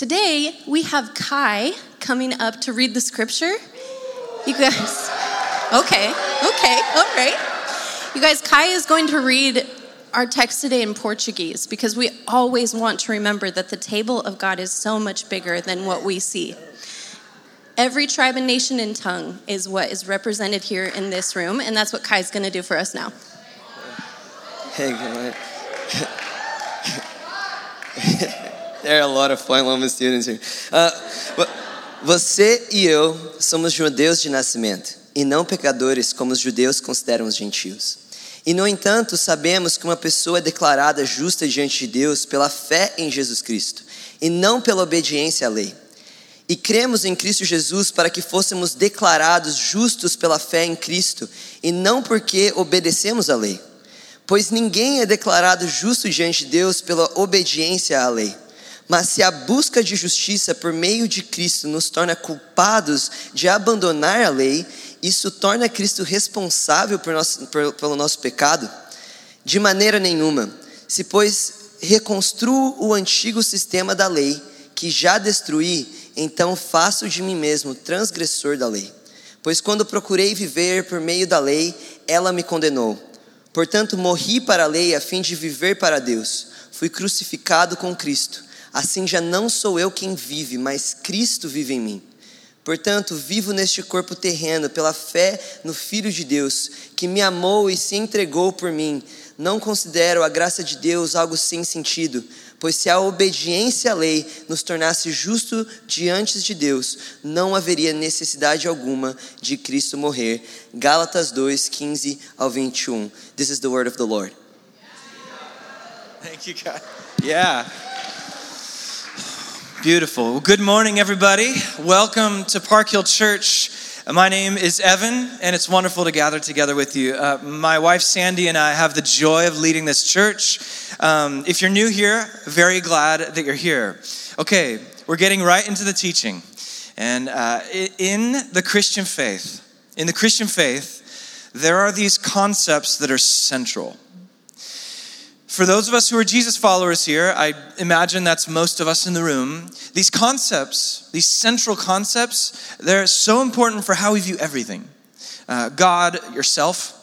Today, we have Kai coming up to read the scripture. You guys, okay, okay, all right. You guys, Kai is going to read our text today in Portuguese because we always want to remember that the table of God is so much bigger than what we see. Every tribe and nation and tongue is what is represented here in this room, and that's what Kai's going to do for us now. Hey, good There are a lot of women students here. Uh, você e eu somos judeus de nascimento e não pecadores como os judeus consideram os gentios. E, no entanto, sabemos que uma pessoa é declarada justa diante de Deus pela fé em Jesus Cristo e não pela obediência à lei. E cremos em Cristo Jesus para que fôssemos declarados justos pela fé em Cristo e não porque obedecemos à lei. Pois ninguém é declarado justo diante de Deus pela obediência à lei. Mas se a busca de justiça por meio de Cristo nos torna culpados de abandonar a lei, isso torna Cristo responsável por nosso, por, pelo nosso pecado? De maneira nenhuma. Se, pois, reconstruo o antigo sistema da lei, que já destruí, então faço de mim mesmo transgressor da lei. Pois quando procurei viver por meio da lei, ela me condenou. Portanto, morri para a lei a fim de viver para Deus. Fui crucificado com Cristo. Assim já não sou eu quem vive, mas Cristo vive em mim. Portanto, vivo neste corpo terreno pela fé no Filho de Deus, que me amou e se entregou por mim. Não considero a graça de Deus algo sem sentido, pois se a obediência à lei nos tornasse justo diante de Deus, não haveria necessidade alguma de Cristo morrer. Gálatas 2, 15 ao 21. This is the word of the Lord. Thank you, God. Yeah. Beautiful. Well, good morning, everybody. Welcome to Park Hill Church. My name is Evan, and it's wonderful to gather together with you. Uh, my wife Sandy and I have the joy of leading this church. Um, if you're new here, very glad that you're here. Okay, we're getting right into the teaching. And uh, in the Christian faith, in the Christian faith, there are these concepts that are central. For those of us who are Jesus followers here, I imagine that's most of us in the room, these concepts, these central concepts, they're so important for how we view everything uh, God, yourself,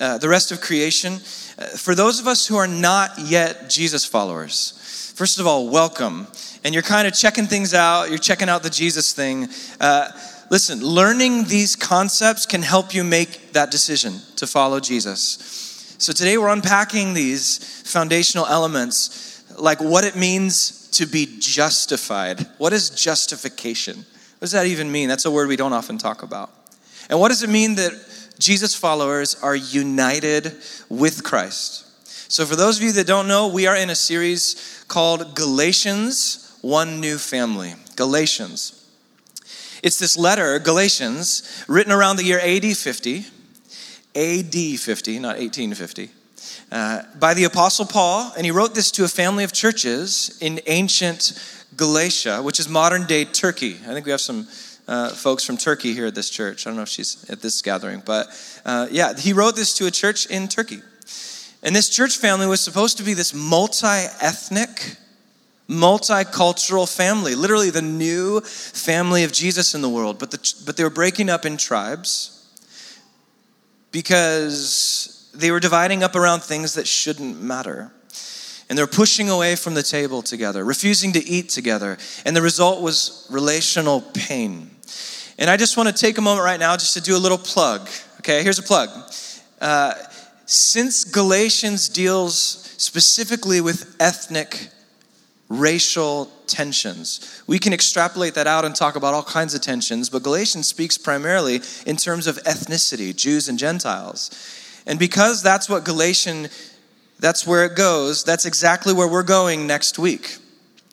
uh, the rest of creation. Uh, for those of us who are not yet Jesus followers, first of all, welcome. And you're kind of checking things out, you're checking out the Jesus thing. Uh, listen, learning these concepts can help you make that decision to follow Jesus. So today we're unpacking these foundational elements, like what it means to be justified. What is justification? What does that even mean? That's a word we don't often talk about. And what does it mean that Jesus followers are united with Christ? So, for those of you that don't know, we are in a series called Galatians One New Family. Galatians. It's this letter, Galatians, written around the year AD 50 AD 50, not 1850, uh, by the Apostle Paul, and he wrote this to a family of churches in ancient Galatia, which is modern day Turkey. I think we have some uh, folks from Turkey here at this church. I don't know if she's at this gathering, but uh, yeah, he wrote this to a church in Turkey. And this church family was supposed to be this multi ethnic, multicultural family, literally the new family of Jesus in the world. But, the, but they were breaking up in tribes because they were dividing up around things that shouldn't matter. And they're pushing away from the table together, refusing to eat together. And the result was relational pain. And I just want to take a moment right now just to do a little plug. Okay, here's a plug. Uh, since Galatians deals specifically with ethnic, racial tensions. We can extrapolate that out and talk about all kinds of tensions, but Galatians speaks primarily in terms of ethnicity, Jews and Gentiles. And because that's what Galatian that's where it goes, that's exactly where we're going next week.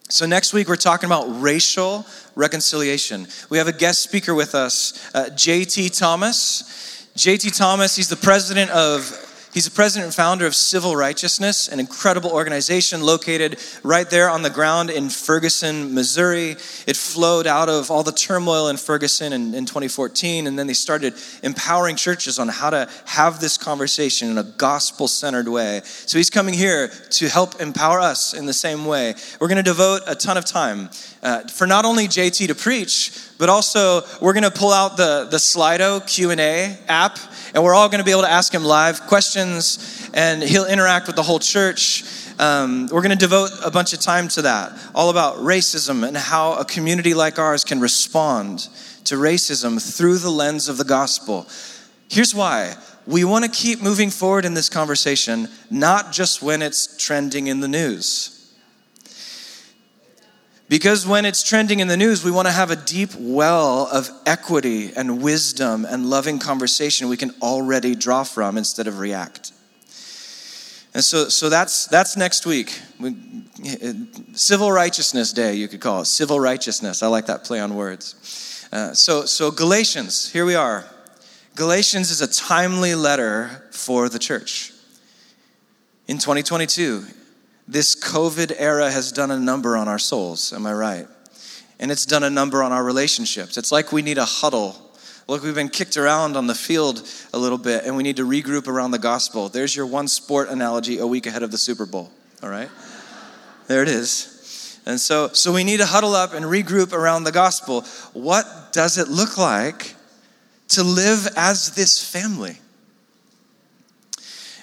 So, next week, we're talking about racial reconciliation. We have a guest speaker with us, uh, JT Thomas. JT Thomas, he's the president of He's the president and founder of Civil Righteousness, an incredible organization located right there on the ground in Ferguson, Missouri. It flowed out of all the turmoil in Ferguson in, in 2014, and then they started empowering churches on how to have this conversation in a gospel centered way. So he's coming here to help empower us in the same way. We're going to devote a ton of time uh, for not only JT to preach, but also we're going to pull out the, the Slido Q&A app and we're all going to be able to ask him live questions, and he'll interact with the whole church. Um, we're going to devote a bunch of time to that, all about racism and how a community like ours can respond to racism through the lens of the gospel. Here's why we want to keep moving forward in this conversation, not just when it's trending in the news. Because when it's trending in the news, we want to have a deep well of equity and wisdom and loving conversation we can already draw from instead of react. And so, so that's, that's next week. Civil Righteousness Day, you could call it. Civil Righteousness. I like that play on words. Uh, so, so, Galatians, here we are. Galatians is a timely letter for the church. In 2022, this COVID era has done a number on our souls, am I right? And it's done a number on our relationships. It's like we need a huddle. Look, we've been kicked around on the field a little bit and we need to regroup around the gospel. There's your one sport analogy a week ahead of the Super Bowl, all right? There it is. And so, so we need to huddle up and regroup around the gospel. What does it look like to live as this family?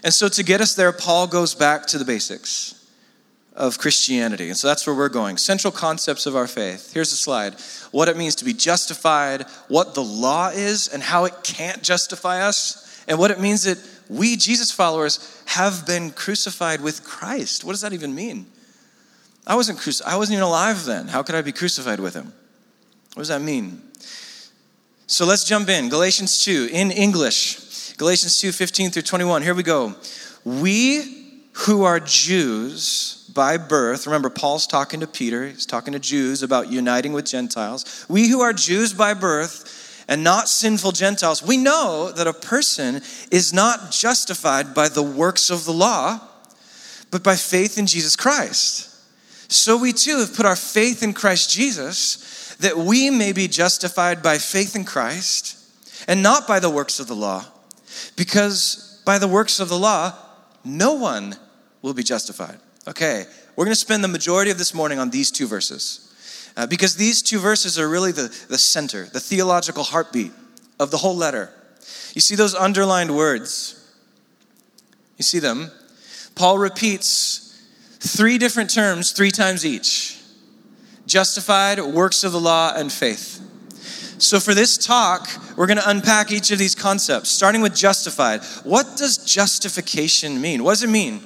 And so, to get us there, Paul goes back to the basics of Christianity. And so that's where we're going. Central concepts of our faith. Here's a slide what it means to be justified, what the law is, and how it can't justify us, and what it means that we, Jesus followers, have been crucified with Christ. What does that even mean? I wasn't cruci- I wasn't even alive then. How could I be crucified with him? What does that mean? So let's jump in. Galatians 2 in English. Galatians 2 15 through 21. Here we go. We who are Jews by birth, remember, Paul's talking to Peter, he's talking to Jews about uniting with Gentiles. We who are Jews by birth and not sinful Gentiles, we know that a person is not justified by the works of the law, but by faith in Jesus Christ. So we too have put our faith in Christ Jesus that we may be justified by faith in Christ and not by the works of the law, because by the works of the law, no one will be justified. Okay, we're going to spend the majority of this morning on these two verses. Uh, because these two verses are really the, the center, the theological heartbeat of the whole letter. You see those underlined words? You see them? Paul repeats three different terms three times each justified, works of the law, and faith. So, for this talk, we're going to unpack each of these concepts, starting with justified. What does justification mean? What does it mean?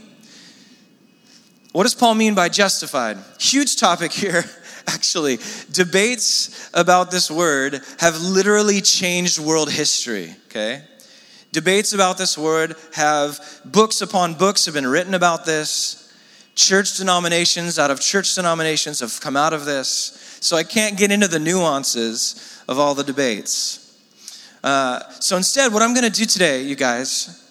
What does Paul mean by justified? Huge topic here, actually. Debates about this word have literally changed world history, okay? Debates about this word have, books upon books have been written about this. Church denominations out of church denominations have come out of this. So I can't get into the nuances of all the debates. Uh, so instead, what I'm going to do today, you guys,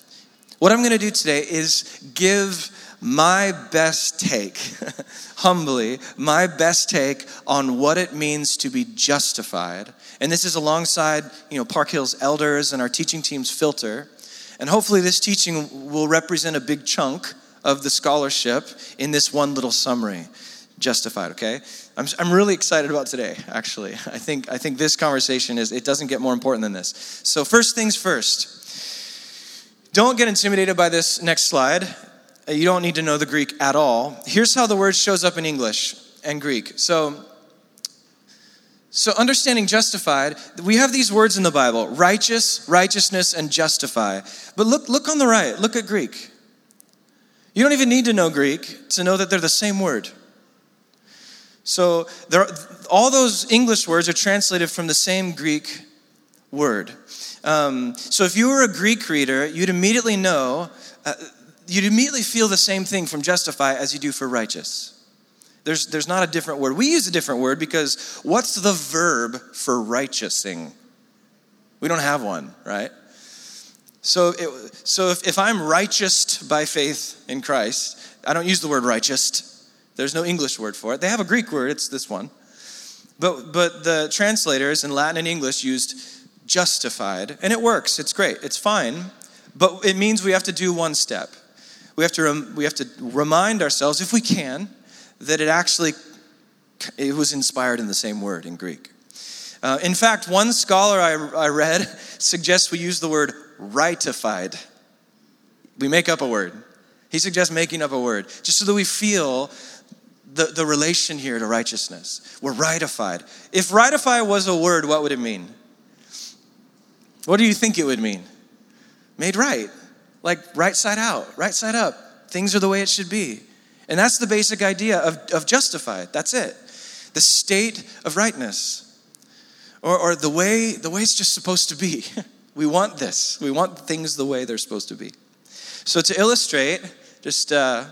what I'm going to do today is give my best take, humbly, my best take on what it means to be justified. And this is alongside, you know, Park Hill's elders and our teaching team's filter. And hopefully this teaching will represent a big chunk of the scholarship in this one little summary. Justified, okay? I'm, I'm really excited about today, actually. I think, I think this conversation is, it doesn't get more important than this. So, first things first. Don't get intimidated by this next slide. Uh, you don't need to know the Greek at all. Here's how the word shows up in English and Greek. So, so understanding justified, we have these words in the Bible: righteous, righteousness, and justify. But look, look on the right. Look at Greek. You don't even need to know Greek to know that they're the same word. So there, all those English words are translated from the same Greek word. Um, so if you were a Greek reader, you'd immediately know uh, you'd immediately feel the same thing from justify as you do for righteous. There's, there's not a different word. We use a different word because what's the verb for righteousing? We don't have one, right? So, it, so if, if I'm righteous by faith in Christ, I don't use the word righteous. There's no English word for it. They have a Greek word, it's this one. But, but the translators in Latin and English used justified, and it works. It's great. It's fine. But it means we have to do one step. We have to, rem- we have to remind ourselves, if we can, that it actually it was inspired in the same word in Greek. Uh, in fact, one scholar I, I read suggests we use the word rightified. We make up a word. He suggests making up a word, just so that we feel the, the relation here to righteousness. We're rightified. If rightify was a word, what would it mean? What do you think it would mean? Made right. Like right side out, right side up. Things are the way it should be. And that's the basic idea of, of justified. That's it. The state of rightness. Or, or the way the way it's just supposed to be. we want this. We want things the way they're supposed to be. So to illustrate, just uh,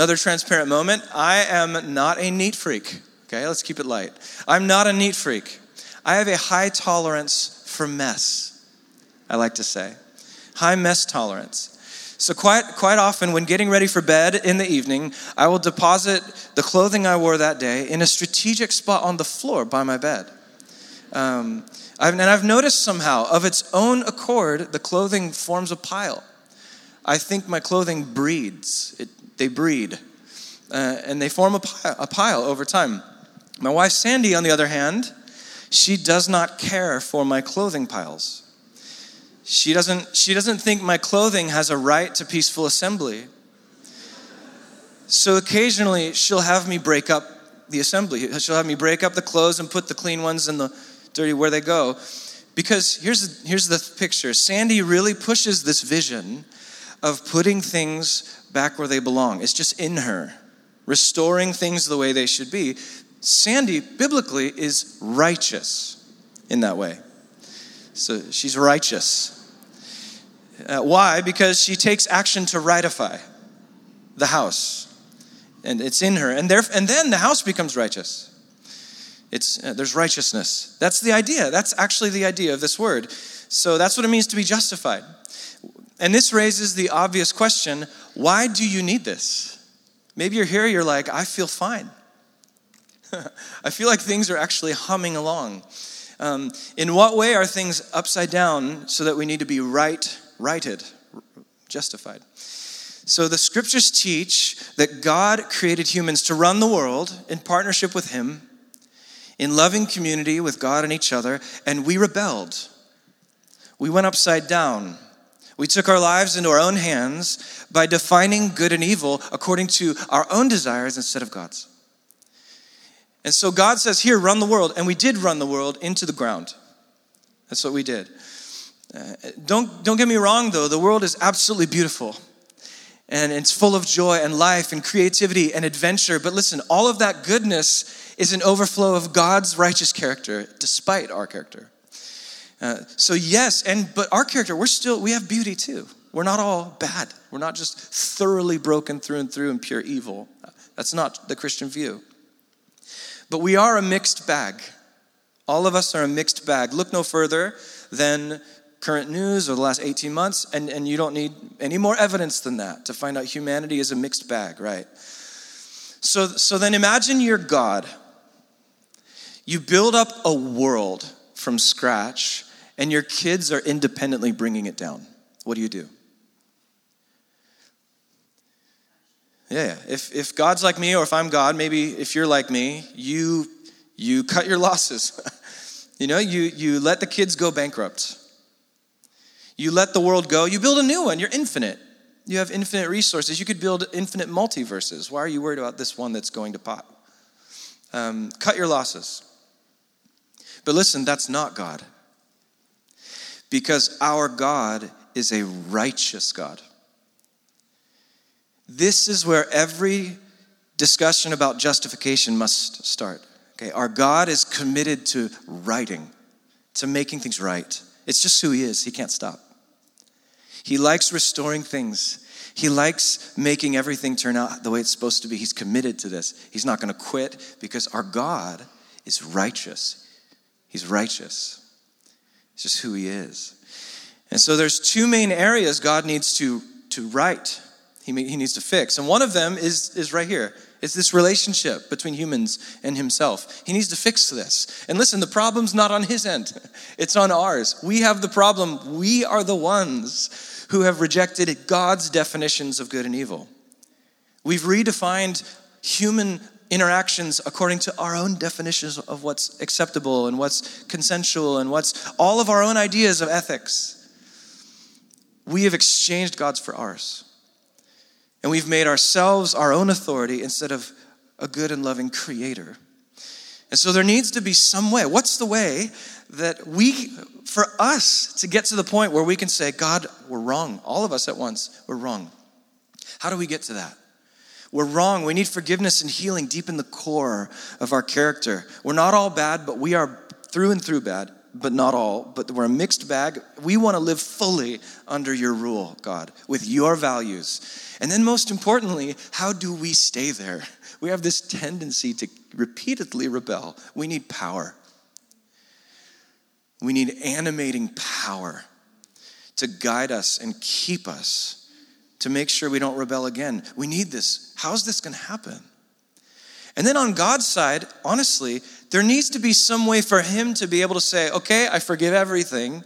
Another transparent moment I am not a neat freak. Okay, let's keep it light. I'm not a neat freak. I have a high tolerance for mess, I like to say. High mess tolerance. So, quite, quite often, when getting ready for bed in the evening, I will deposit the clothing I wore that day in a strategic spot on the floor by my bed. Um, I've, and I've noticed somehow, of its own accord, the clothing forms a pile. I think my clothing breeds. It they breed, uh, and they form a a pile over time. My wife Sandy, on the other hand, she does not care for my clothing piles. She doesn't, she doesn't think my clothing has a right to peaceful assembly. So occasionally she'll have me break up the assembly. She'll have me break up the clothes and put the clean ones and the dirty where they go. Because here's, here's the picture Sandy really pushes this vision of putting things back where they belong. It's just in her, restoring things the way they should be. Sandy, biblically, is righteous in that way. So she's righteous. Uh, why? Because she takes action to rightify the house. And it's in her. And, there, and then the house becomes righteous. It's, uh, there's righteousness. That's the idea. That's actually the idea of this word. So that's what it means to be justified. And this raises the obvious question why do you need this? Maybe you're here, you're like, I feel fine. I feel like things are actually humming along. Um, in what way are things upside down so that we need to be right, righted, justified? So the scriptures teach that God created humans to run the world in partnership with Him, in loving community with God and each other, and we rebelled. We went upside down. We took our lives into our own hands by defining good and evil according to our own desires instead of God's. And so God says, Here, run the world. And we did run the world into the ground. That's what we did. Don't, don't get me wrong, though, the world is absolutely beautiful. And it's full of joy and life and creativity and adventure. But listen, all of that goodness is an overflow of God's righteous character, despite our character. Uh, so yes, and but our character, we're still we have beauty too. We're not all bad. We're not just thoroughly broken through and through and pure evil. That's not the Christian view. But we are a mixed bag. All of us are a mixed bag. Look no further than current news or the last 18 months, and, and you don't need any more evidence than that to find out humanity is a mixed bag, right? So, so then imagine you're God. You build up a world from scratch and your kids are independently bringing it down, what do you do? Yeah, if, if God's like me or if I'm God, maybe if you're like me, you you cut your losses. you know, you you let the kids go bankrupt. You let the world go, you build a new one, you're infinite. You have infinite resources. You could build infinite multiverses. Why are you worried about this one that's going to pot? Um, cut your losses. But listen, that's not God because our God is a righteous God. This is where every discussion about justification must start. Okay, our God is committed to righting, to making things right. It's just who He is, He can't stop. He likes restoring things. He likes making everything turn out the way it's supposed to be. He's committed to this. He's not going to quit because our God is righteous. He's righteous. It's just who he is. And so there's two main areas God needs to, to right, he, he needs to fix. And one of them is, is right here. It's this relationship between humans and himself. He needs to fix this. And listen, the problem's not on his end, it's on ours. We have the problem. We are the ones who have rejected God's definitions of good and evil. We've redefined human interactions according to our own definitions of what's acceptable and what's consensual and what's all of our own ideas of ethics. We have exchanged God's for ours. And we've made ourselves our own authority instead of a good and loving creator. And so there needs to be some way. What's the way that we, for us to get to the point where we can say, God, we're wrong. All of us at once, we're wrong. How do we get to that? We're wrong. We need forgiveness and healing deep in the core of our character. We're not all bad, but we are through and through bad, but not all. But we're a mixed bag. We want to live fully under your rule, God, with your values. And then, most importantly, how do we stay there? We have this tendency to repeatedly rebel. We need power. We need animating power to guide us and keep us to make sure we don't rebel again. We need this. How's this going to happen? And then on God's side, honestly, there needs to be some way for Him to be able to say, okay, I forgive everything.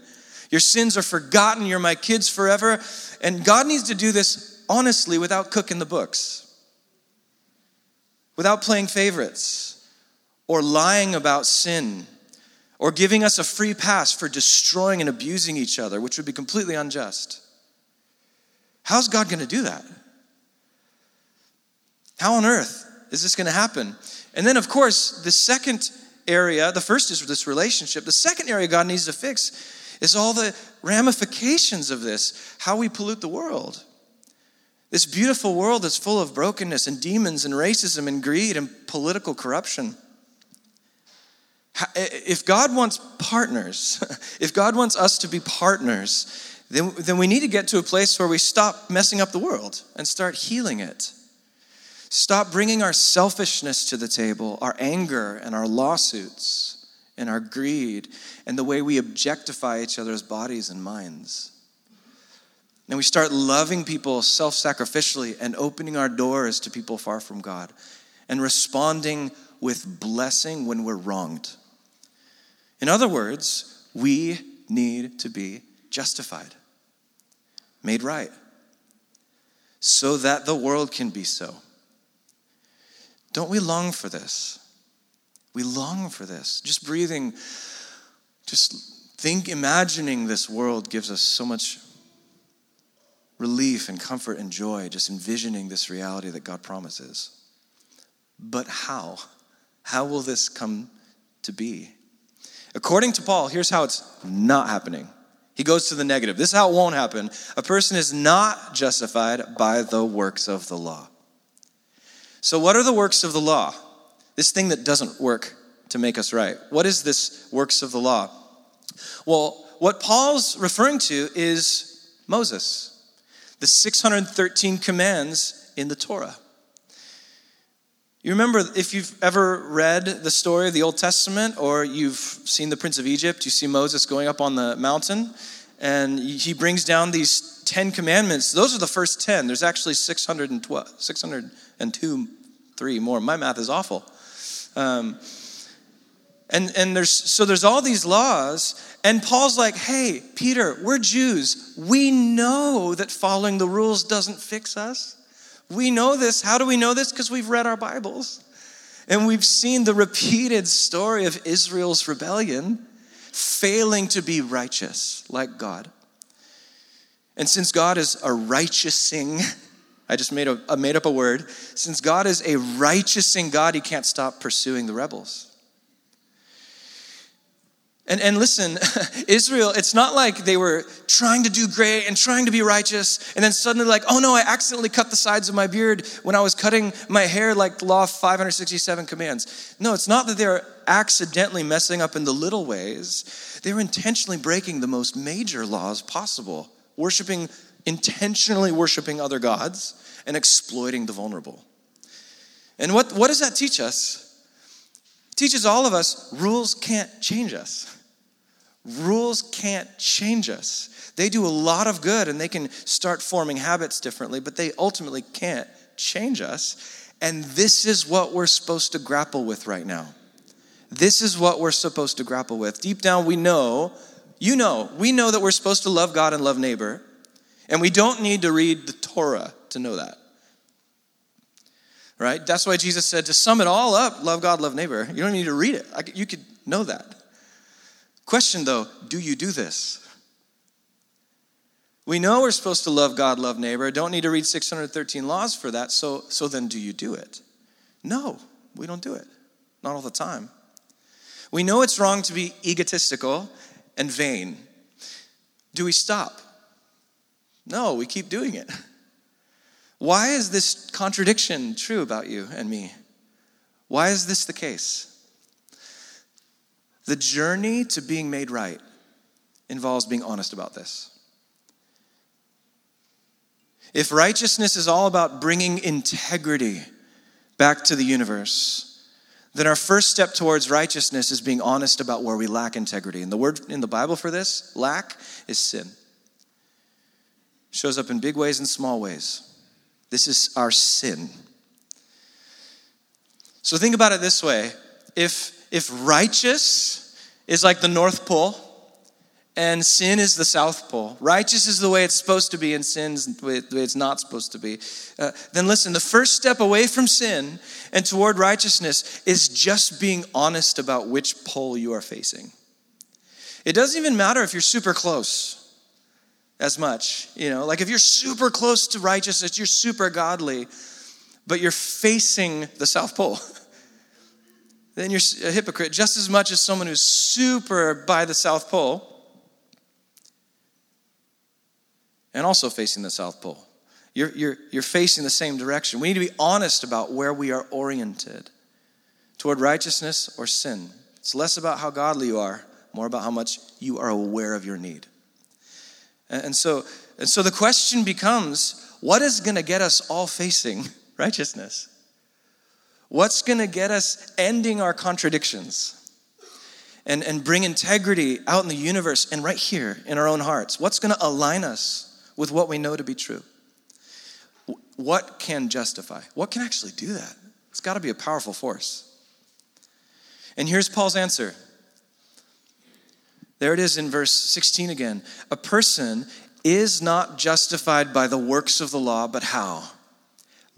Your sins are forgotten. You're my kids forever. And God needs to do this honestly without cooking the books, without playing favorites, or lying about sin, or giving us a free pass for destroying and abusing each other, which would be completely unjust. How's God going to do that? How on earth is this going to happen? And then, of course, the second area, the first is this relationship. The second area God needs to fix is all the ramifications of this, how we pollute the world. This beautiful world that's full of brokenness and demons and racism and greed and political corruption. If God wants partners, if God wants us to be partners, then, then we need to get to a place where we stop messing up the world and start healing it. Stop bringing our selfishness to the table, our anger and our lawsuits and our greed and the way we objectify each other's bodies and minds. And we start loving people self sacrificially and opening our doors to people far from God and responding with blessing when we're wronged. In other words, we need to be justified, made right, so that the world can be so. Don't we long for this? We long for this. Just breathing, just think, imagining this world gives us so much relief and comfort and joy just envisioning this reality that God promises. But how? How will this come to be? According to Paul, here's how it's not happening. He goes to the negative. This is how it won't happen. A person is not justified by the works of the law. So, what are the works of the law? This thing that doesn't work to make us right. What is this works of the law? Well, what Paul's referring to is Moses the 613 commands in the Torah. You remember, if you've ever read the story of the Old Testament or you've seen the Prince of Egypt, you see Moses going up on the mountain and he brings down these 10 commandments. Those are the first 10. There's actually 612, 602, three more. My math is awful. Um, and, and there's so there's all these laws and paul's like hey peter we're jews. We know that following the rules doesn't fix us. We know this. How do we know this? Because we've read our bibles and we've seen the repeated story of israel's rebellion failing to be righteous like god. And since god is a righteousing i just made a, I made up a word. Since god is a righteousing god he can't stop pursuing the rebels. And, and listen, Israel, it's not like they were trying to do great and trying to be righteous, and then suddenly, like, oh no, I accidentally cut the sides of my beard when I was cutting my hair, like law 567 commands. No, it's not that they're accidentally messing up in the little ways, they're intentionally breaking the most major laws possible, worshiping, intentionally worshiping other gods, and exploiting the vulnerable. And what, what does that teach us? It teaches all of us rules can't change us. Rules can't change us. They do a lot of good and they can start forming habits differently, but they ultimately can't change us. And this is what we're supposed to grapple with right now. This is what we're supposed to grapple with. Deep down, we know, you know, we know that we're supposed to love God and love neighbor. And we don't need to read the Torah to know that. Right? That's why Jesus said to sum it all up, love God, love neighbor. You don't need to read it. You could know that. Question though, do you do this? We know we're supposed to love God, love neighbor. Don't need to read 613 laws for that. So, so then do you do it? No, we don't do it. Not all the time. We know it's wrong to be egotistical and vain. Do we stop? No, we keep doing it. Why is this contradiction true about you and me? Why is this the case? The journey to being made right involves being honest about this. If righteousness is all about bringing integrity back to the universe, then our first step towards righteousness is being honest about where we lack integrity. And the word in the Bible for this, lack, is sin. Shows up in big ways and small ways. This is our sin. So think about it this way. If if righteous is like the North Pole and sin is the South Pole, righteous is the way it's supposed to be and sin is the way it's not supposed to be, uh, then listen, the first step away from sin and toward righteousness is just being honest about which pole you are facing. It doesn't even matter if you're super close as much, you know, like if you're super close to righteousness, you're super godly, but you're facing the South Pole. then you're a hypocrite just as much as someone who's super by the South Pole and also facing the South Pole. You're, you're, you're facing the same direction. We need to be honest about where we are oriented toward righteousness or sin. It's less about how godly you are, more about how much you are aware of your need. And, so, and so the question becomes what is going to get us all facing righteousness? What's going to get us ending our contradictions and, and bring integrity out in the universe and right here in our own hearts? What's going to align us with what we know to be true? What can justify? What can actually do that? It's got to be a powerful force. And here's Paul's answer. There it is in verse 16 again. A person is not justified by the works of the law, but how?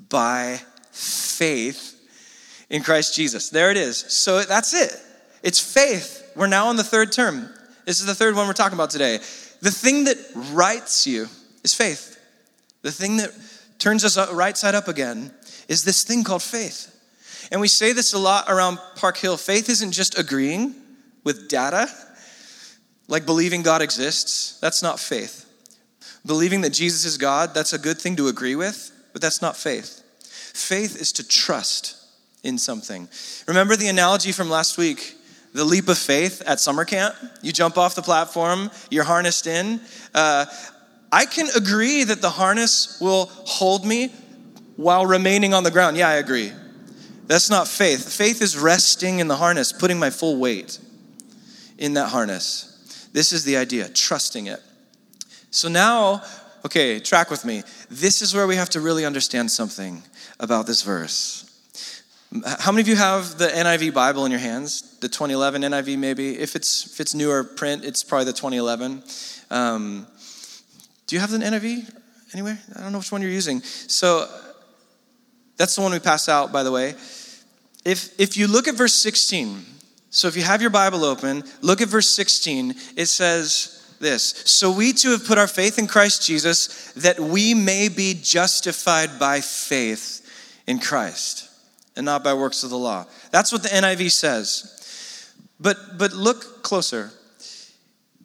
By faith in Christ Jesus. There it is. So that's it. It's faith. We're now on the third term. This is the third one we're talking about today. The thing that rights you is faith. The thing that turns us right side up again is this thing called faith. And we say this a lot around Park Hill. Faith isn't just agreeing with data, like believing God exists. That's not faith. Believing that Jesus is God, that's a good thing to agree with, but that's not faith. Faith is to trust in something. Remember the analogy from last week? The leap of faith at summer camp? You jump off the platform, you're harnessed in. Uh, I can agree that the harness will hold me while remaining on the ground. Yeah, I agree. That's not faith. Faith is resting in the harness, putting my full weight in that harness. This is the idea, trusting it. So now, okay, track with me. This is where we have to really understand something about this verse. How many of you have the NIV Bible in your hands? The 2011 NIV, maybe. If it's if it's newer print, it's probably the 2011. Um, do you have the NIV anywhere? I don't know which one you're using. So that's the one we pass out, by the way. If if you look at verse 16, so if you have your Bible open, look at verse 16. It says this So we too have put our faith in Christ Jesus that we may be justified by faith in Christ and not by works of the law. That's what the NIV says. But, but look closer.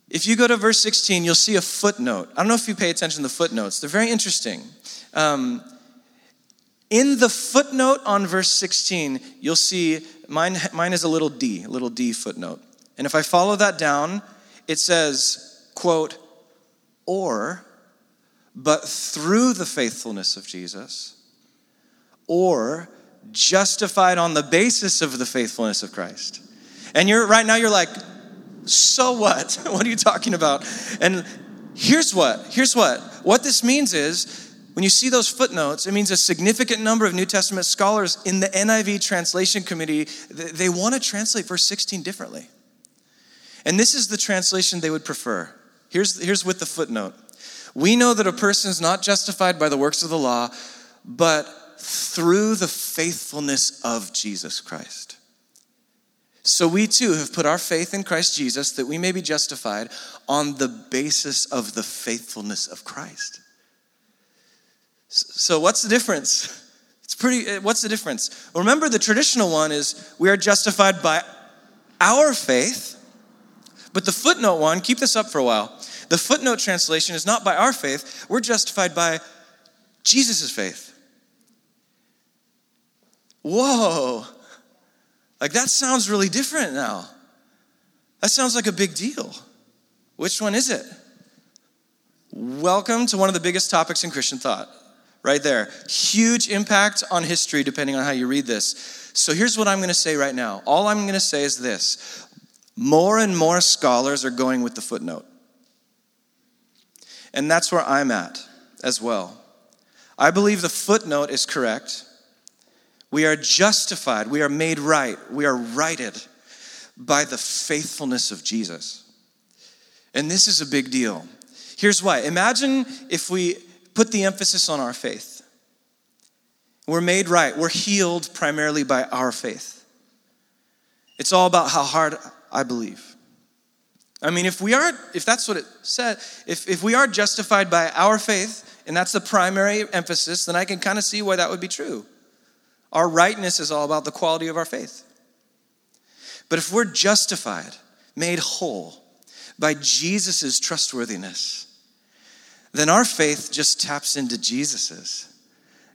If you go to verse 16, you'll see a footnote. I don't know if you pay attention to the footnotes, they're very interesting. Um, in the footnote on verse 16, you'll see mine, mine is a little d, a little d footnote. And if I follow that down, it says, quote, or, but through the faithfulness of Jesus, or justified on the basis of the faithfulness of Christ. And you're right now you're like, So what? What are you talking about? And here's what here's what. What this means is when you see those footnotes, it means a significant number of New Testament scholars in the NIV translation committee, they want to translate verse 16 differently. And this is the translation they would prefer. Here's, here's with the footnote We know that a person is not justified by the works of the law, but through the faithfulness of Jesus Christ. So we too have put our faith in Christ Jesus that we may be justified on the basis of the faithfulness of Christ. So, what's the difference? It's pretty, eh, what's the difference? remember, the traditional one is we are justified by our faith, but the footnote one, keep this up for a while. The footnote translation is not by our faith, we're justified by Jesus' faith. Whoa, like that sounds really different now. That sounds like a big deal. Which one is it? Welcome to one of the biggest topics in Christian thought right there. Huge impact on history, depending on how you read this. So here's what I'm going to say right now. All I'm going to say is this more and more scholars are going with the footnote. And that's where I'm at as well. I believe the footnote is correct. We are justified, we are made right, we are righted by the faithfulness of Jesus. And this is a big deal. Here's why. Imagine if we put the emphasis on our faith. We're made right. We're healed primarily by our faith. It's all about how hard I believe. I mean, if we are, if that's what it said, if, if we are justified by our faith, and that's the primary emphasis, then I can kind of see why that would be true. Our rightness is all about the quality of our faith. But if we're justified, made whole by Jesus' trustworthiness, then our faith just taps into Jesus's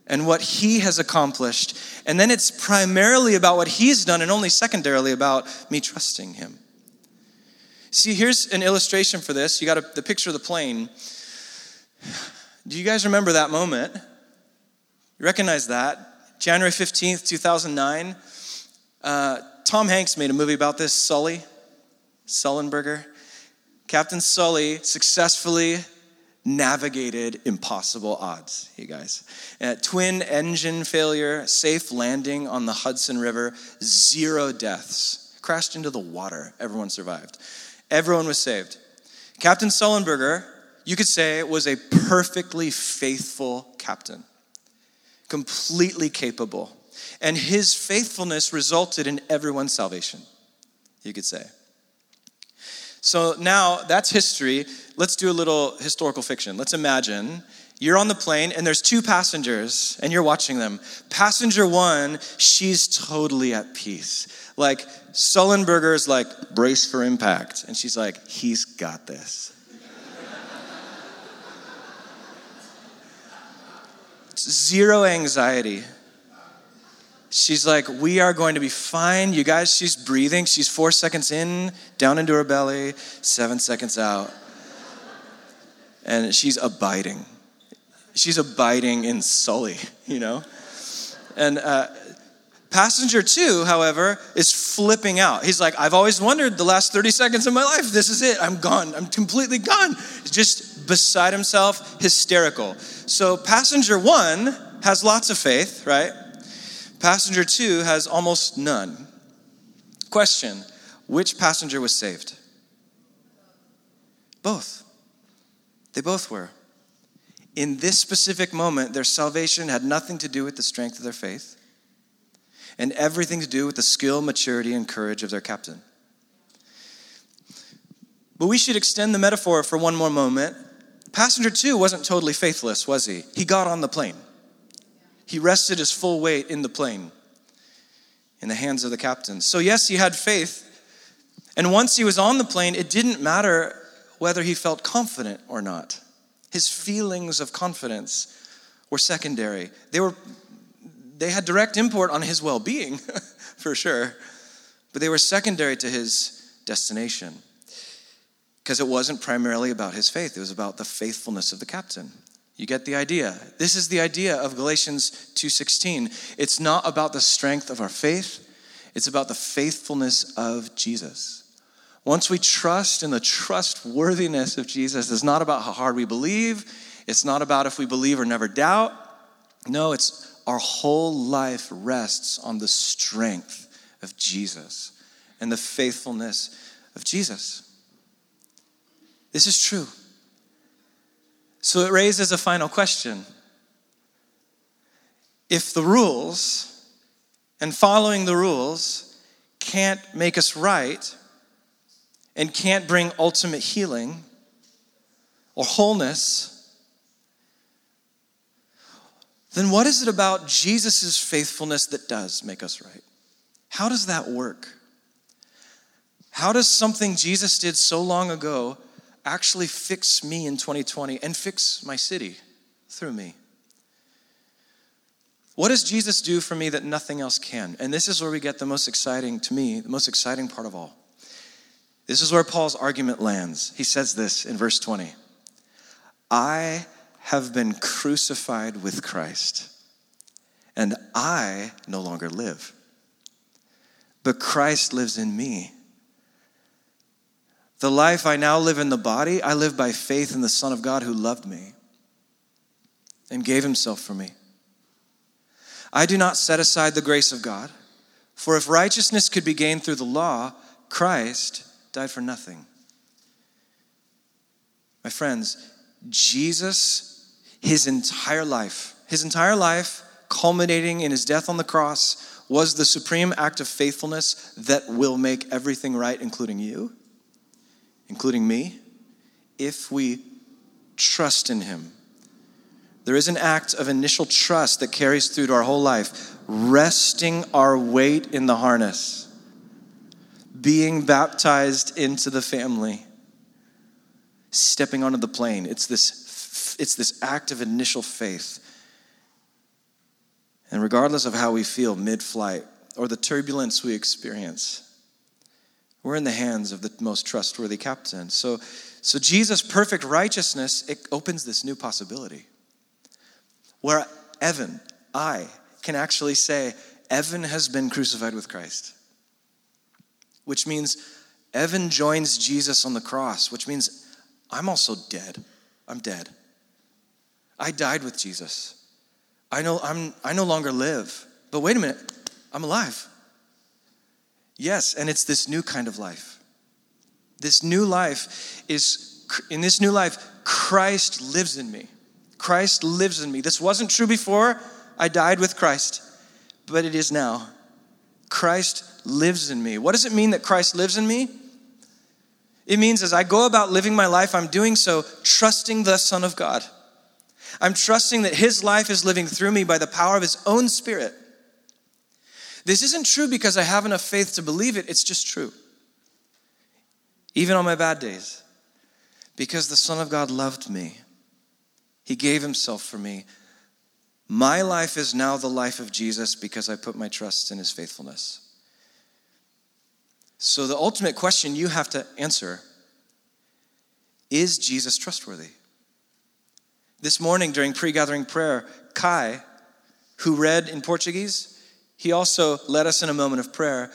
and what he has accomplished. And then it's primarily about what he's done and only secondarily about me trusting him. See, here's an illustration for this. You got a, the picture of the plane. Do you guys remember that moment? You recognize that? January 15th, 2009. Uh, Tom Hanks made a movie about this, Sully, Sullenberger. Captain Sully successfully navigated impossible odds, you guys. Uh, twin engine failure, safe landing on the Hudson River, zero deaths. Crashed into the water, everyone survived. Everyone was saved. Captain Sullenberger, you could say, was a perfectly faithful captain, completely capable. And his faithfulness resulted in everyone's salvation, you could say. So now that's history. Let's do a little historical fiction. Let's imagine you're on the plane and there's two passengers and you're watching them. Passenger one, she's totally at peace. Like Sullenberger's like, brace for impact. And she's like, he's got this. Zero anxiety. She's like, We are going to be fine. You guys, she's breathing. She's four seconds in, down into her belly, seven seconds out. And she's abiding. She's abiding in Sully, you know? And uh, passenger two, however, is flipping out. He's like, I've always wondered the last 30 seconds of my life, this is it. I'm gone. I'm completely gone. Just beside himself, hysterical. So passenger one has lots of faith, right? Passenger two has almost none. Question Which passenger was saved? Both. They both were. In this specific moment, their salvation had nothing to do with the strength of their faith and everything to do with the skill, maturity, and courage of their captain. But we should extend the metaphor for one more moment. Passenger two wasn't totally faithless, was he? He got on the plane. He rested his full weight in the plane, in the hands of the captain. So, yes, he had faith. And once he was on the plane, it didn't matter whether he felt confident or not. His feelings of confidence were secondary. They were they had direct import on his well-being, for sure, but they were secondary to his destination. Because it wasn't primarily about his faith, it was about the faithfulness of the captain. You get the idea. This is the idea of Galatians 2:16. It's not about the strength of our faith, it's about the faithfulness of Jesus. Once we trust in the trustworthiness of Jesus, it's not about how hard we believe, it's not about if we believe or never doubt. No, it's our whole life rests on the strength of Jesus and the faithfulness of Jesus. This is true. So it raises a final question. If the rules and following the rules can't make us right and can't bring ultimate healing or wholeness, then what is it about Jesus' faithfulness that does make us right? How does that work? How does something Jesus did so long ago actually fix me in 2020 and fix my city through me? What does Jesus do for me that nothing else can? And this is where we get the most exciting, to me, the most exciting part of all. This is where Paul's argument lands. He says this in verse 20 I have been crucified with Christ, and I no longer live, but Christ lives in me. The life I now live in the body, I live by faith in the Son of God who loved me and gave himself for me. I do not set aside the grace of God, for if righteousness could be gained through the law, Christ died for nothing. My friends, Jesus his entire life, his entire life, culminating in his death on the cross, was the supreme act of faithfulness that will make everything right, including you, including me, if we trust in him. There is an act of initial trust that carries through to our whole life, resting our weight in the harness, being baptized into the family, stepping onto the plane. It's this it's this act of initial faith. And regardless of how we feel mid flight or the turbulence we experience, we're in the hands of the most trustworthy captain. So, so Jesus' perfect righteousness, it opens this new possibility where Evan, I, can actually say, Evan has been crucified with Christ. Which means Evan joins Jesus on the cross, which means I'm also dead. I'm dead. I died with Jesus. I know I'm I no longer live. But wait a minute, I'm alive. Yes, and it's this new kind of life. This new life is in this new life Christ lives in me. Christ lives in me. This wasn't true before I died with Christ, but it is now. Christ lives in me. What does it mean that Christ lives in me? It means as I go about living my life, I'm doing so trusting the Son of God. I'm trusting that His life is living through me by the power of His own Spirit. This isn't true because I have enough faith to believe it, it's just true. Even on my bad days. Because the Son of God loved me, He gave Himself for me. My life is now the life of Jesus because I put my trust in His faithfulness. So, the ultimate question you have to answer is Jesus trustworthy? This morning during pre gathering prayer, Kai, who read in Portuguese, he also led us in a moment of prayer,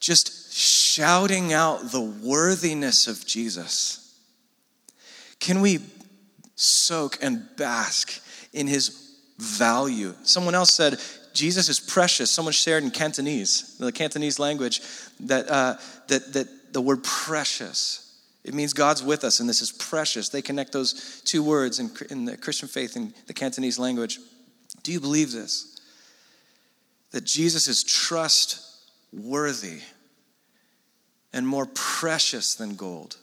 just shouting out the worthiness of Jesus. Can we soak and bask in his value? Someone else said, Jesus is precious. Someone shared in Cantonese, the Cantonese language, that, uh, that, that the word precious it means God's with us, and this is precious. They connect those two words in, in the Christian faith in the Cantonese language. Do you believe this? That Jesus is trustworthy and more precious than gold.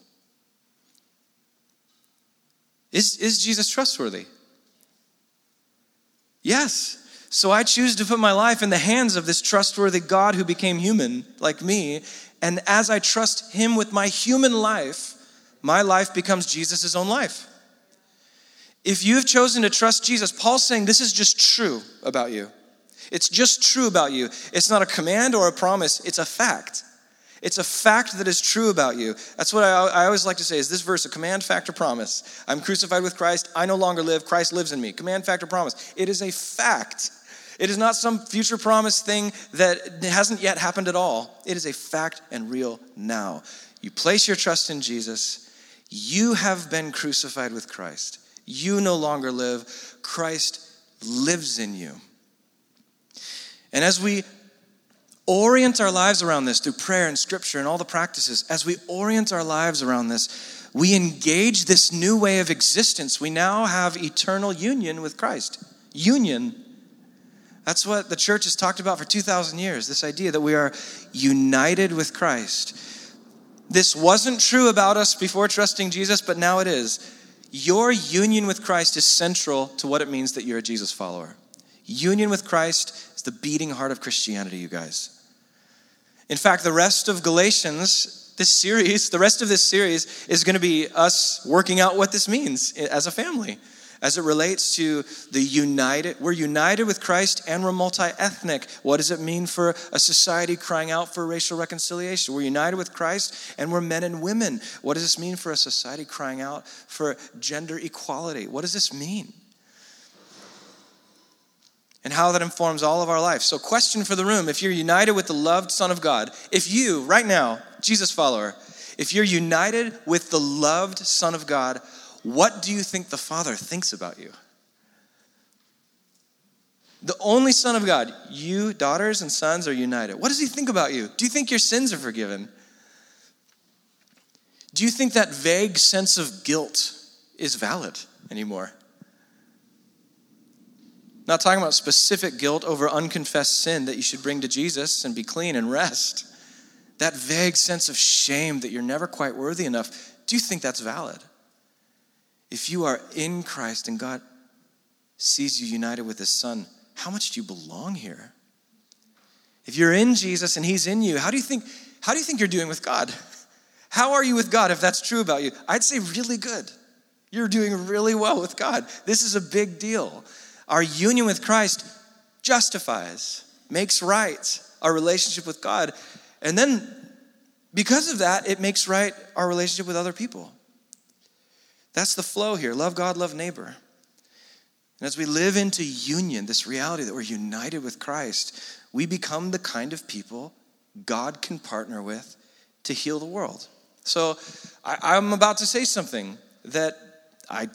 Is, is Jesus trustworthy? Yes. So I choose to put my life in the hands of this trustworthy God who became human like me. And as I trust him with my human life, my life becomes Jesus' own life. If you've chosen to trust Jesus, Paul's saying this is just true about you. It's just true about you. It's not a command or a promise, it's a fact. It's a fact that is true about you. That's what I, I, always like to say is this verse a command, fact, or promise? I'm crucified with Christ. I no longer live. Christ lives in me. Command, fact, or promise. It is a fact It is not some future promise thing that hasn't yet happened at all. It is a fact and real now. You place your trust in Jesus, you have been crucified with Christ. You no longer live, Christ lives in you. And as we orient our lives around this through prayer and scripture and all the practices, as we orient our lives around this, we engage this new way of existence. We now have eternal union with Christ. Union. That's what the church has talked about for 2,000 years this idea that we are united with Christ. This wasn't true about us before trusting Jesus, but now it is. Your union with Christ is central to what it means that you're a Jesus follower. Union with Christ is the beating heart of Christianity, you guys. In fact, the rest of Galatians, this series, the rest of this series is going to be us working out what this means as a family as it relates to the united, we're united with Christ and we're multi ethnic. What does it mean for a society crying out for racial reconciliation? We're united with Christ and we're men and women. What does this mean for a society crying out for gender equality? What does this mean? And how that informs all of our life. So, question for the room if you're united with the loved Son of God, if you, right now, Jesus follower, if you're united with the loved Son of God, what do you think the Father thinks about you? The only Son of God, you, daughters and sons, are united. What does He think about you? Do you think your sins are forgiven? Do you think that vague sense of guilt is valid anymore? Not talking about specific guilt over unconfessed sin that you should bring to Jesus and be clean and rest. That vague sense of shame that you're never quite worthy enough. Do you think that's valid? If you are in Christ and God sees you united with His Son, how much do you belong here? If you're in Jesus and He's in you, how do you think, how do you think you're doing with God? How are you with God if that's true about you? I'd say really good. You're doing really well with God. This is a big deal. Our union with Christ justifies, makes right our relationship with God. And then, because of that, it makes right our relationship with other people. That's the flow here love God, love neighbor. And as we live into union, this reality that we're united with Christ, we become the kind of people God can partner with to heal the world. So I, am about to say something that I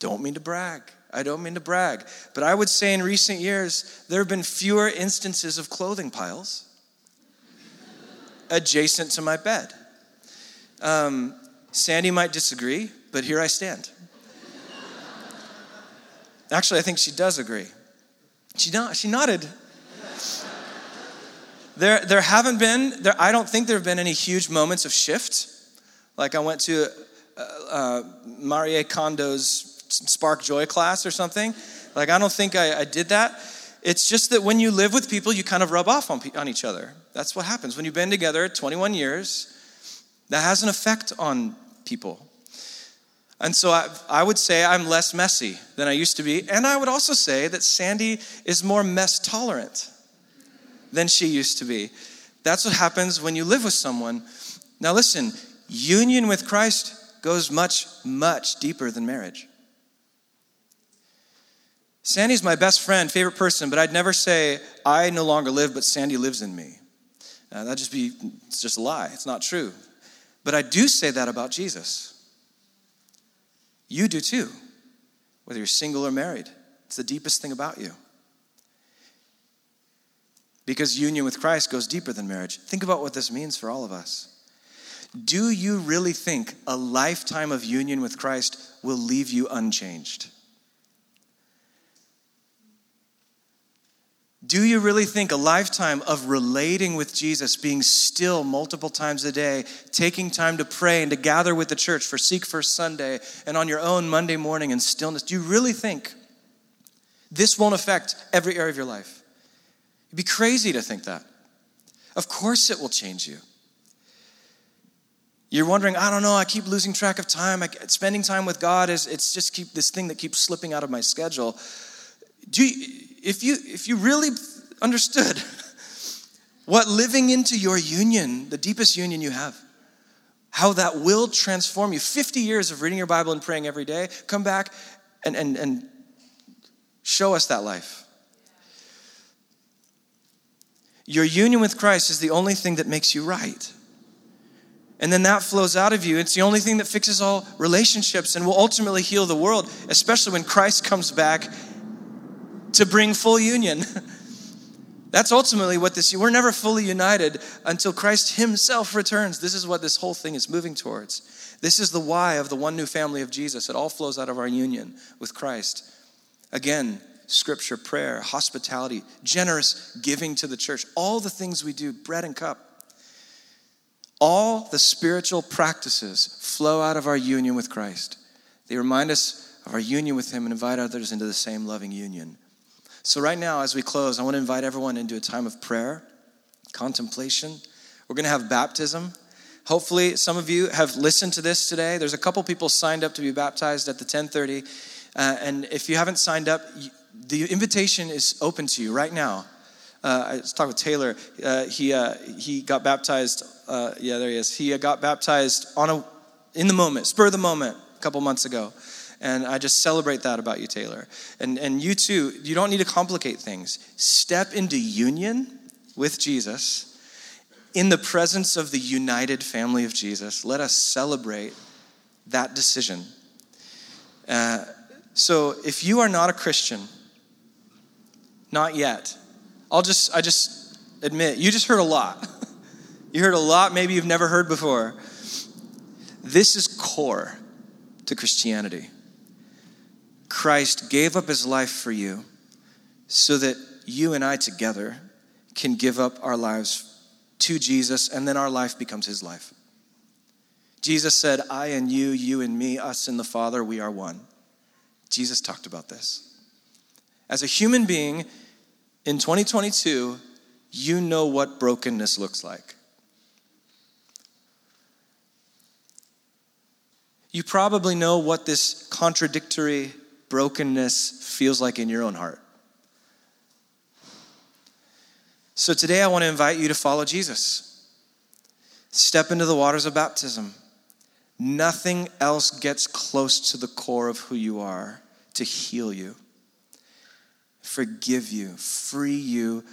don't mean to brag. I don't mean to brag. But I would say in recent years, there have been fewer instances of clothing piles adjacent to my bed. Um, Sandy might disagree, but here I stand. Actually, I think she does agree. She, she nodded. There, there haven't been, there, I don't think there have been any huge moments of shift. Like I went to uh, uh, Marie Kondo's Spark Joy class or something. Like I don't think I, I did that. It's just that when you live with people, you kind of rub off on, on each other. That's what happens. When you've been together 21 years, that has an effect on people. And so I, I, would say I'm less messy than I used to be. And I would also say that Sandy is more mess tolerant than she used to be. That's what happens when you live with someone. Now, listen, union with Christ goes much, much deeper than marriage. Sandy's my best friend, favorite person, but I'd never say, I no longer live, but Sandy lives in me. Uh, that'd just be, it's just a lie. It's not true. But I do say that about Jesus. You do too, whether you're single or married. It's the deepest thing about you. Because union with Christ goes deeper than marriage. Think about what this means for all of us. Do you really think a lifetime of union with Christ will leave you unchanged? Do you really think a lifetime of relating with Jesus, being still multiple times a day, taking time to pray and to gather with the church for Seek First Sunday and on your own Monday morning in stillness, do you really think this won't affect every area of your life? It'd be crazy to think that. Of course, it will change you. You're wondering, I don't know, I keep losing track of time. I, spending time with God is it's just keep this thing that keeps slipping out of my schedule. Do you, if you if you really understood what living into your union, the deepest union you have, how that will transform you. 50 years of reading your Bible and praying every day, come back and, and, and show us that life. Your union with Christ is the only thing that makes you right. And then that flows out of you. It's the only thing that fixes all relationships and will ultimately heal the world, especially when Christ comes back to bring full union. That's ultimately what this, we're never fully united until Christ Himself returns. This is what this whole thing is moving towards. This is the why of the one new family of Jesus. It all flows out of our union with Christ. Again, scripture, prayer, hospitality, generous giving to the church, all the things we do, bread and cup. All the spiritual practices flow out of our union with Christ. They remind us of our union with Him and invite others into the same loving union. So, right now, as we close, I want to invite everyone into a time of prayer, contemplation. We're going to have baptism. Hopefully, some of you have listened to this today. There's a couple people signed up to be baptized at the 1030. Uh, and if you haven't signed up, the invitation is open to you right now. Uh, I was talking with Taylor. Uh, he, uh, he got baptized. Uh, yeah, there he is. He got baptized on a, in the moment, spur of the moment, a couple months ago. And I just celebrate that about you, Taylor. And, and you too, you don't need to complicate things. Step into union with Jesus in the presence of the united family of Jesus. Let us celebrate that decision. Uh, so if you are not a Christian, not yet, I'll just, I just admit, you just heard a lot. you heard a lot maybe you've never heard before. This is core to Christianity. Christ gave up his life for you so that you and I together can give up our lives to Jesus, and then our life becomes his life. Jesus said, I and you, you and me, us and the Father, we are one. Jesus talked about this. As a human being in 2022, you know what brokenness looks like. You probably know what this contradictory brokenness feels like in your own heart. So today I want to invite you to follow Jesus. Step into the waters of baptism. Nothing else gets close to the core of who you are to heal you, forgive you, free you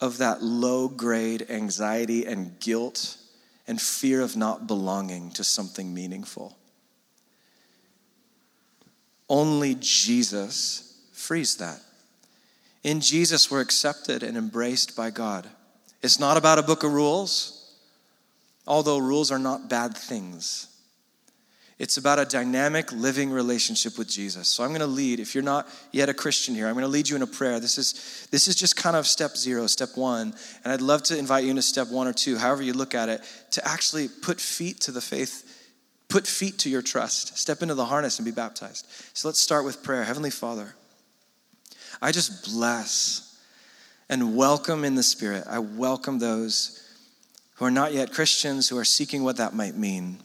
of that low grade anxiety and guilt and fear of not belonging to something meaningful. Only Jesus frees that. In Jesus, we're accepted and embraced by God. It's not about a book of rules, although rules are not bad things. It's about a dynamic living relationship with Jesus. So I'm going to lead, if you're not yet a Christian here, I'm going to lead you in a prayer. This is, this is just kind of step zero, step one. And I'd love to invite you into step one or two, however you look at it, to actually put feet to the faith Put feet to your trust. Step into the harness and be baptized. So let's start with prayer. Heavenly Father, I just bless and welcome in the Spirit. I welcome those who are not yet Christians, who are seeking what that might mean.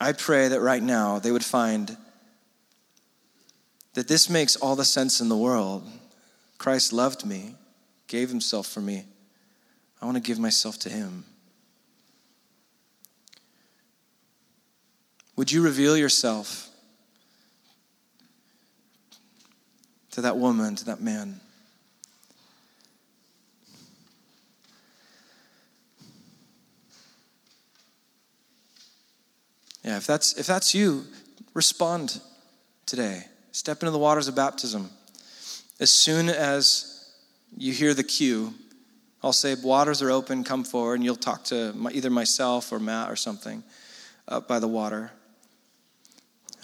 I pray that right now they would find that this makes all the sense in the world. Christ loved me, gave himself for me. I want to give myself to him. Would you reveal yourself to that woman, to that man? Yeah, if that's if that's you, respond today. Step into the waters of baptism. As soon as you hear the cue, I'll say, Waters are open, come forward, and you'll talk to my, either myself or Matt or something up by the water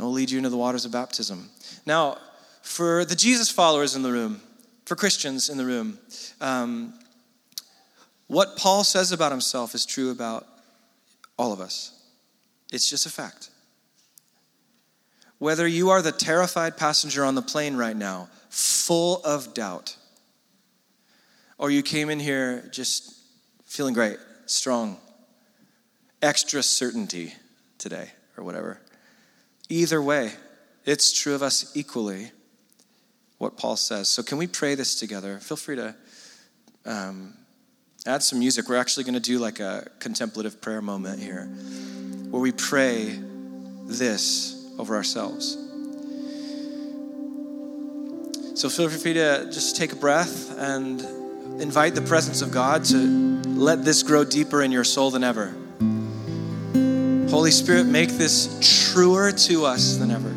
and will lead you into the waters of baptism. Now, for the Jesus followers in the room, for Christians in the room, um, what Paul says about himself is true about all of us. It's just a fact. Whether you are the terrified passenger on the plane right now, full of doubt, or you came in here just feeling great, strong, extra certainty today, or whatever. Either way, it's true of us equally, what Paul says. So, can we pray this together? Feel free to um, add some music. We're actually going to do like a contemplative prayer moment here where we pray this over ourselves. So, feel free to just take a breath and invite the presence of God to let this grow deeper in your soul than ever. Holy Spirit, make this truer to us than ever.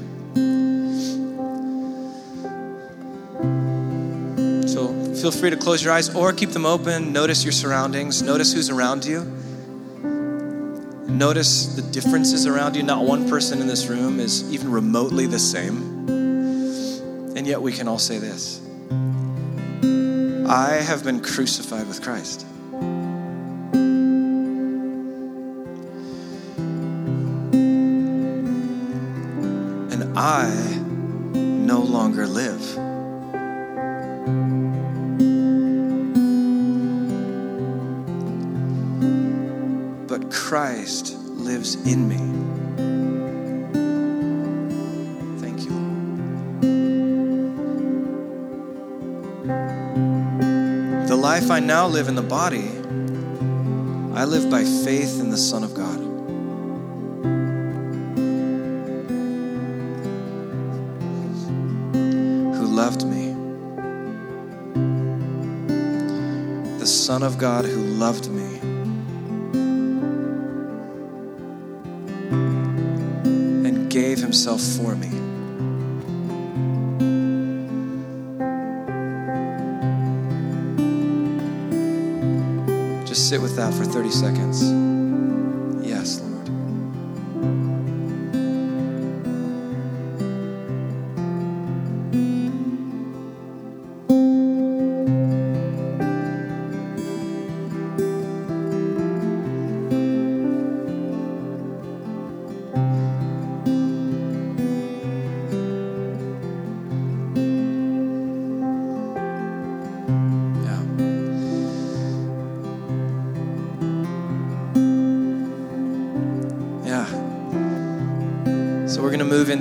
So feel free to close your eyes or keep them open. Notice your surroundings, notice who's around you. Notice the differences around you. Not one person in this room is even remotely the same. And yet we can all say this I have been crucified with Christ. I no longer live. But Christ lives in me. Thank you. The life I now live in the body, I live by faith in the Son of God who loved me. And gave himself for me. Just sit with that for 30 seconds.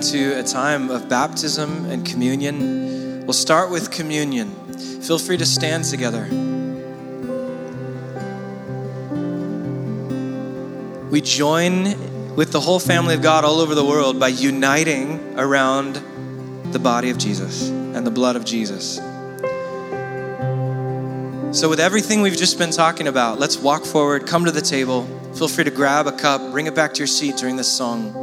Into a time of baptism and communion. We'll start with communion. Feel free to stand together. We join with the whole family of God all over the world by uniting around the body of Jesus and the blood of Jesus. So, with everything we've just been talking about, let's walk forward, come to the table. Feel free to grab a cup, bring it back to your seat during this song.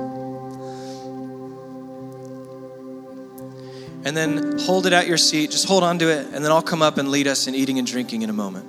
And then hold it at your seat. Just hold on to it, and then I'll come up and lead us in eating and drinking in a moment.